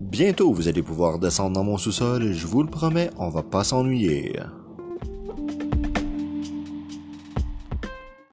Bientôt, vous allez pouvoir descendre dans mon sous-sol et je vous le promets, on va pas s'ennuyer.